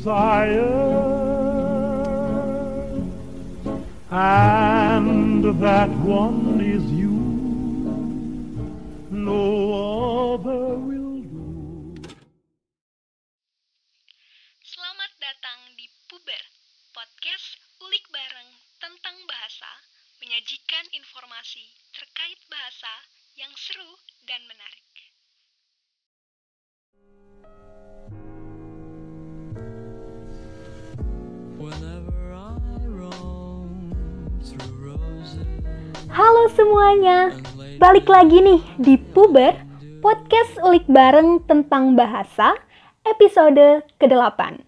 desire, and that one is you. No other will do. Selamat datang di Puber, podcast ulik bareng tentang bahasa, menyajikan informasi terkait bahasa yang seru dan menarik. Halo semuanya, balik lagi nih di Puber, podcast ulik bareng tentang bahasa, episode ke-8.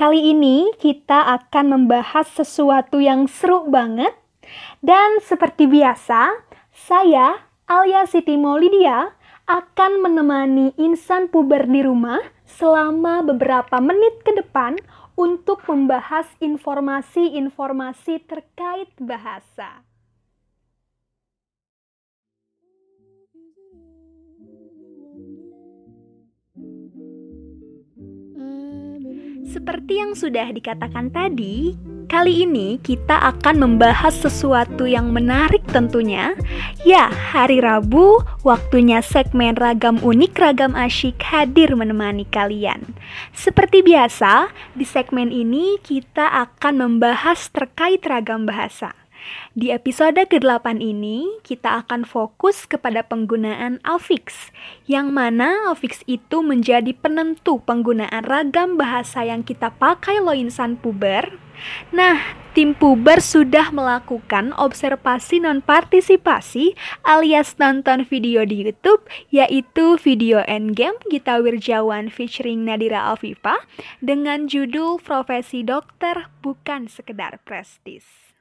Kali ini kita akan membahas sesuatu yang seru banget, dan seperti biasa, saya, Alia Siti Maulidia, akan menemani insan puber di rumah selama beberapa menit ke depan untuk membahas informasi-informasi terkait bahasa. Seperti yang sudah dikatakan tadi, kali ini kita akan membahas sesuatu yang menarik tentunya. Ya, hari Rabu, waktunya segmen ragam unik, ragam asyik hadir menemani kalian. Seperti biasa, di segmen ini kita akan membahas terkait ragam bahasa. Di episode ke-8 ini, kita akan fokus kepada penggunaan affix, yang mana affix itu menjadi penentu penggunaan ragam bahasa yang kita pakai lo insan puber. Nah, tim puber sudah melakukan observasi non-partisipasi alias nonton video di YouTube, yaitu video Endgame Gita Wirjawan featuring Nadira Alfifa dengan judul Profesi Dokter Bukan Sekedar Prestis.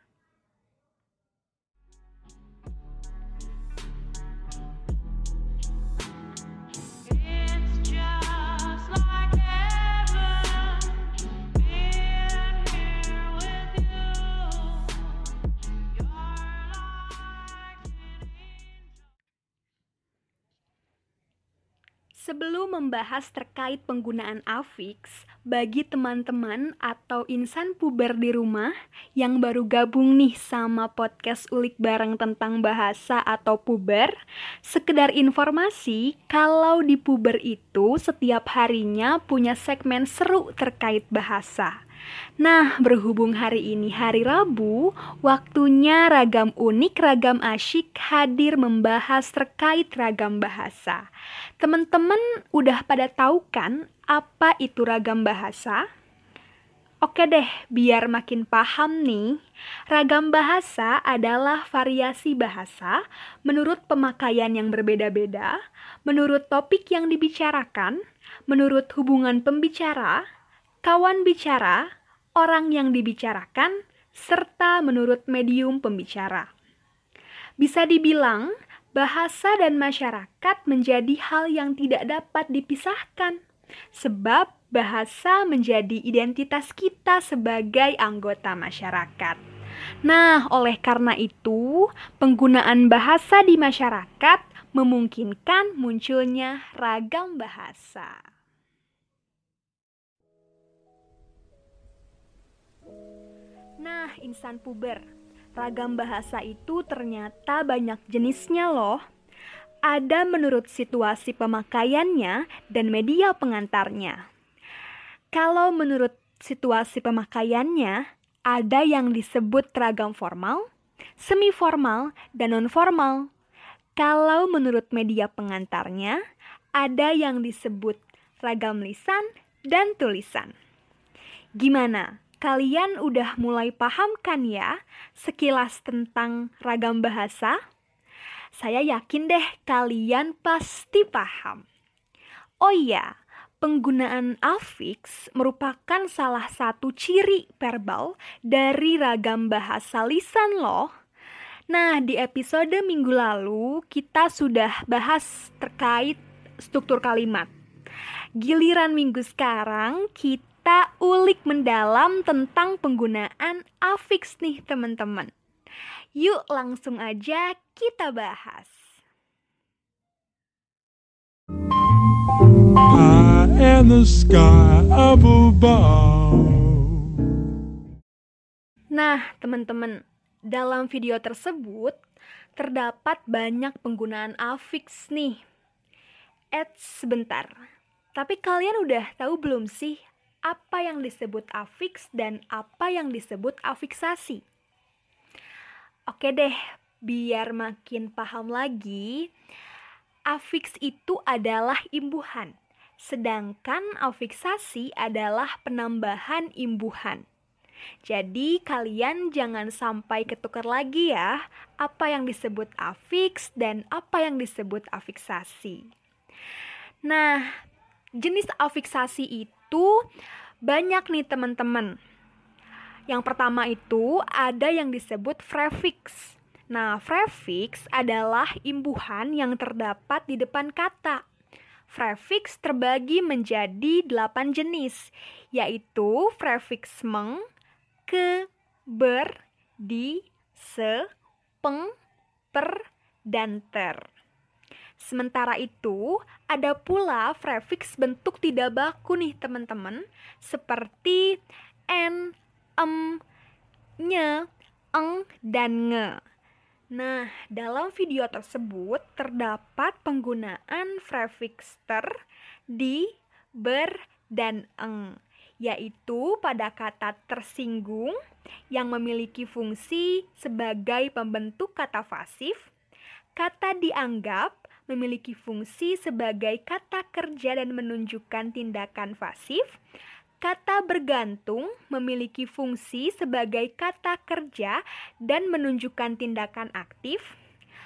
Sebelum membahas terkait penggunaan affix, bagi teman-teman atau insan puber di rumah yang baru gabung nih sama podcast ulik bareng tentang bahasa atau puber, sekedar informasi kalau di puber itu setiap harinya punya segmen seru terkait bahasa. Nah, berhubung hari ini hari Rabu, waktunya ragam unik, ragam asyik hadir membahas terkait ragam bahasa. Teman-teman udah pada tahu kan apa itu ragam bahasa? Oke deh, biar makin paham nih, ragam bahasa adalah variasi bahasa menurut pemakaian yang berbeda-beda, menurut topik yang dibicarakan, menurut hubungan pembicara, kawan bicara, orang yang dibicarakan, serta menurut medium pembicara. Bisa dibilang, bahasa dan masyarakat menjadi hal yang tidak dapat dipisahkan, sebab bahasa menjadi identitas kita sebagai anggota masyarakat. Nah, oleh karena itu, penggunaan bahasa di masyarakat memungkinkan munculnya ragam bahasa. Insan puber, ragam bahasa itu ternyata banyak jenisnya loh. Ada menurut situasi pemakaiannya dan media pengantarnya. Kalau menurut situasi pemakaiannya, ada yang disebut ragam formal, semi formal, dan non formal. Kalau menurut media pengantarnya, ada yang disebut ragam lisan dan tulisan. Gimana? Kalian udah mulai paham kan ya sekilas tentang ragam bahasa? Saya yakin deh kalian pasti paham. Oh iya, penggunaan affix merupakan salah satu ciri verbal dari ragam bahasa lisan loh. Nah, di episode minggu lalu kita sudah bahas terkait struktur kalimat. Giliran minggu sekarang kita ulik mendalam tentang penggunaan affix nih teman-teman. Yuk langsung aja kita bahas. I and the sky up above. Nah, teman-teman, dalam video tersebut terdapat banyak penggunaan afiks nih. Eits, sebentar. Tapi kalian udah tahu belum sih apa yang disebut afiks dan apa yang disebut afiksasi? Oke deh, biar makin paham lagi, afiks itu adalah imbuhan, sedangkan afiksasi adalah penambahan imbuhan. Jadi kalian jangan sampai ketukar lagi ya apa yang disebut afiks dan apa yang disebut afiksasi. Nah, jenis afiksasi itu banyak nih teman-teman. Yang pertama itu ada yang disebut prefix. Nah, prefix adalah imbuhan yang terdapat di depan kata. Prefix terbagi menjadi delapan jenis, yaitu prefix meng, ke, ber, di, se, peng, per, dan ter. Sementara itu, ada pula prefix bentuk tidak baku nih teman-teman, seperti en, em, nye, eng, dan nge. Nah, dalam video tersebut terdapat penggunaan prefix ter, di, ber, dan eng, yaitu pada kata tersinggung yang memiliki fungsi sebagai pembentuk kata pasif, kata dianggap memiliki fungsi sebagai kata kerja dan menunjukkan tindakan pasif, kata bergantung memiliki fungsi sebagai kata kerja dan menunjukkan tindakan aktif.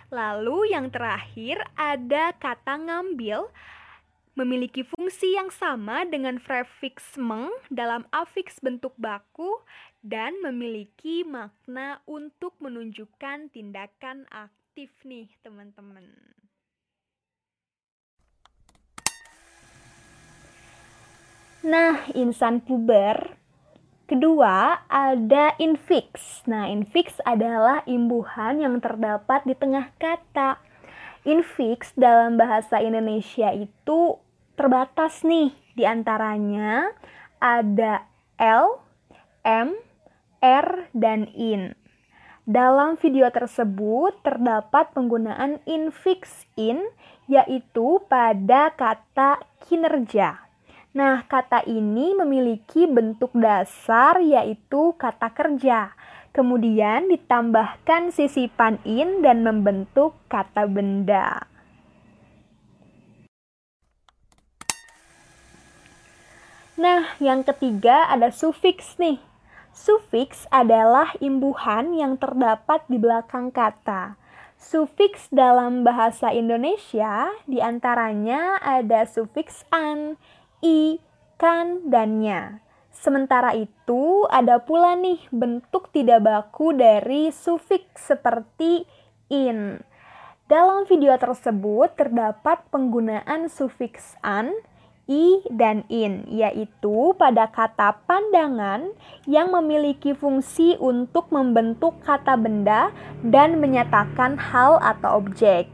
Lalu yang terakhir ada kata ngambil memiliki fungsi yang sama dengan prefix meng dalam afiks bentuk baku dan memiliki makna untuk menunjukkan tindakan aktif nih teman-teman. Nah, insan puber Kedua, ada infix. Nah, infix adalah imbuhan yang terdapat di tengah kata. Infix dalam bahasa Indonesia itu terbatas nih. Di antaranya ada L, M, R, dan IN. Dalam video tersebut terdapat penggunaan infix in yaitu pada kata kinerja. Nah, kata ini memiliki bentuk dasar yaitu kata kerja. Kemudian ditambahkan sisipan in dan membentuk kata benda. Nah, yang ketiga ada sufiks nih. Sufiks adalah imbuhan yang terdapat di belakang kata. Sufiks dalam bahasa Indonesia di antaranya ada sufiks an, i, kan, dan nya. Sementara itu, ada pula nih bentuk tidak baku dari sufiks seperti in. Dalam video tersebut terdapat penggunaan sufiks an, i, dan in, yaitu pada kata pandangan yang memiliki fungsi untuk membentuk kata benda dan menyatakan hal atau objek.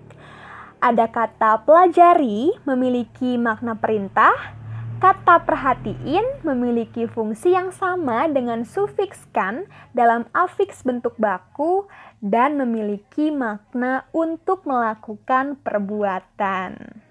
Ada kata pelajari memiliki makna perintah, kata perhatiin memiliki fungsi yang sama dengan sufiks kan dalam afiks bentuk baku dan memiliki makna untuk melakukan perbuatan.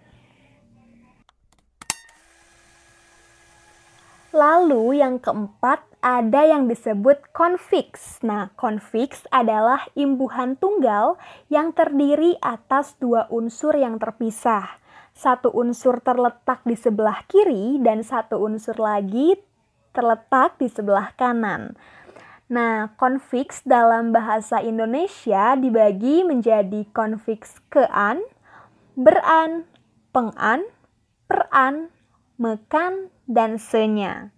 Lalu yang keempat ada yang disebut konfiks. Nah, konfiks adalah imbuhan tunggal yang terdiri atas dua unsur yang terpisah. Satu unsur terletak di sebelah kiri dan satu unsur lagi terletak di sebelah kanan. Nah, konfiks dalam bahasa Indonesia dibagi menjadi konfiks kean, beran, pengan, peran, mekan, dan senya.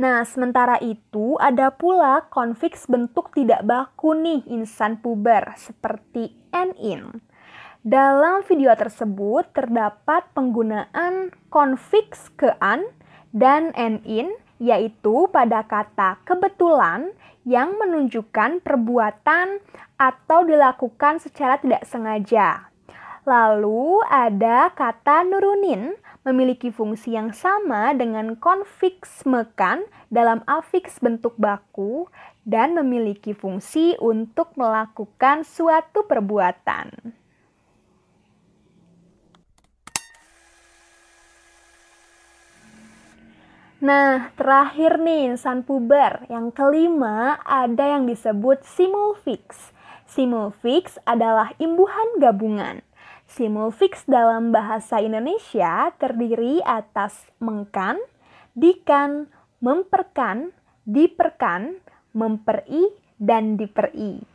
Nah, sementara itu ada pula konfiks bentuk tidak baku nih insan puber seperti n-in. Dalam video tersebut terdapat penggunaan konfiks kean dan n-in yaitu pada kata kebetulan yang menunjukkan perbuatan atau dilakukan secara tidak sengaja. Lalu ada kata nurunin memiliki fungsi yang sama dengan konfiks mekan dalam afiks bentuk baku dan memiliki fungsi untuk melakukan suatu perbuatan. Nah, terakhir nih insan puber. Yang kelima ada yang disebut simulfiks. Simulfiks adalah imbuhan gabungan. Simulfiks dalam bahasa Indonesia terdiri atas mengkan, dikan, memperkan, diperkan, memperi, dan diperi.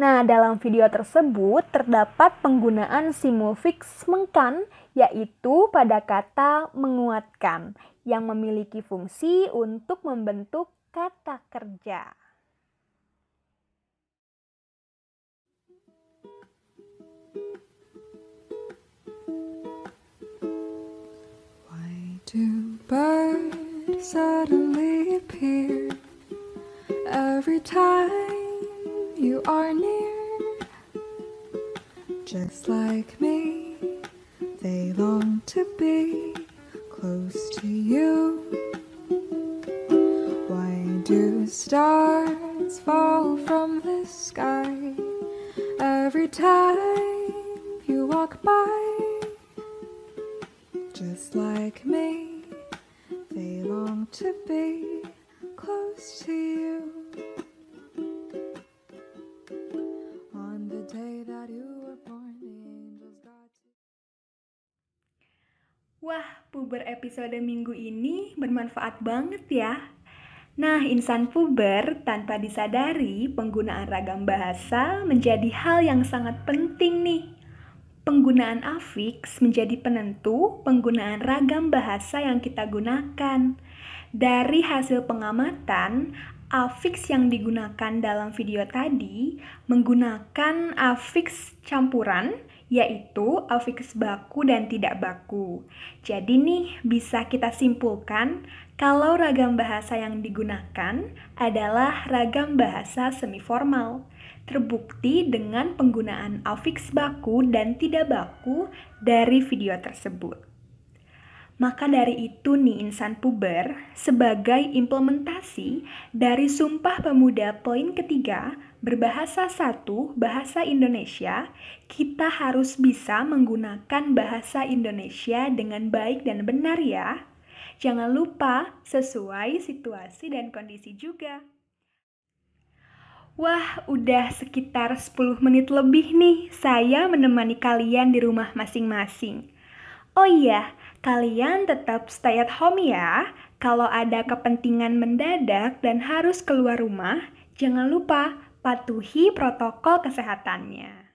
Nah, dalam video tersebut terdapat penggunaan simulfiks mengkan, yaitu pada kata menguatkan, yang memiliki fungsi untuk membentuk kata kerja. Why do birds suddenly appear every time you are near? Just like me, they long to be close to you. Why do stars fall from the sky every time you walk by? Just like me, they long to be close to you. Episode minggu ini bermanfaat banget ya. Nah, insan puber tanpa disadari penggunaan ragam bahasa menjadi hal yang sangat penting nih. Penggunaan afiks menjadi penentu penggunaan ragam bahasa yang kita gunakan. Dari hasil pengamatan, afiks yang digunakan dalam video tadi menggunakan afiks campuran, yaitu afiks baku dan tidak baku. Jadi nih bisa kita simpulkan kalau ragam bahasa yang digunakan adalah ragam bahasa semiformal. Terbukti dengan penggunaan afiks baku dan tidak baku dari video tersebut. Maka dari itu nih insan puber, sebagai implementasi dari Sumpah Pemuda poin ketiga, berbahasa satu, bahasa Indonesia, kita harus bisa menggunakan bahasa Indonesia dengan baik dan benar ya. Jangan lupa sesuai situasi dan kondisi juga. Wah, udah sekitar 10 menit lebih nih saya menemani kalian di rumah masing-masing. Oh iya, kalian tetap stay at home ya. Kalau ada kepentingan mendadak dan harus keluar rumah, jangan lupa patuhi protokol kesehatannya.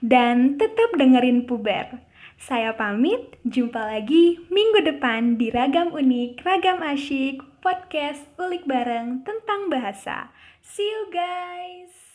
Dan tetap dengerin puber. Saya pamit, jumpa lagi minggu depan di Ragam Unik, Ragam Asyik, podcast ulik bareng tentang bahasa. See you guys!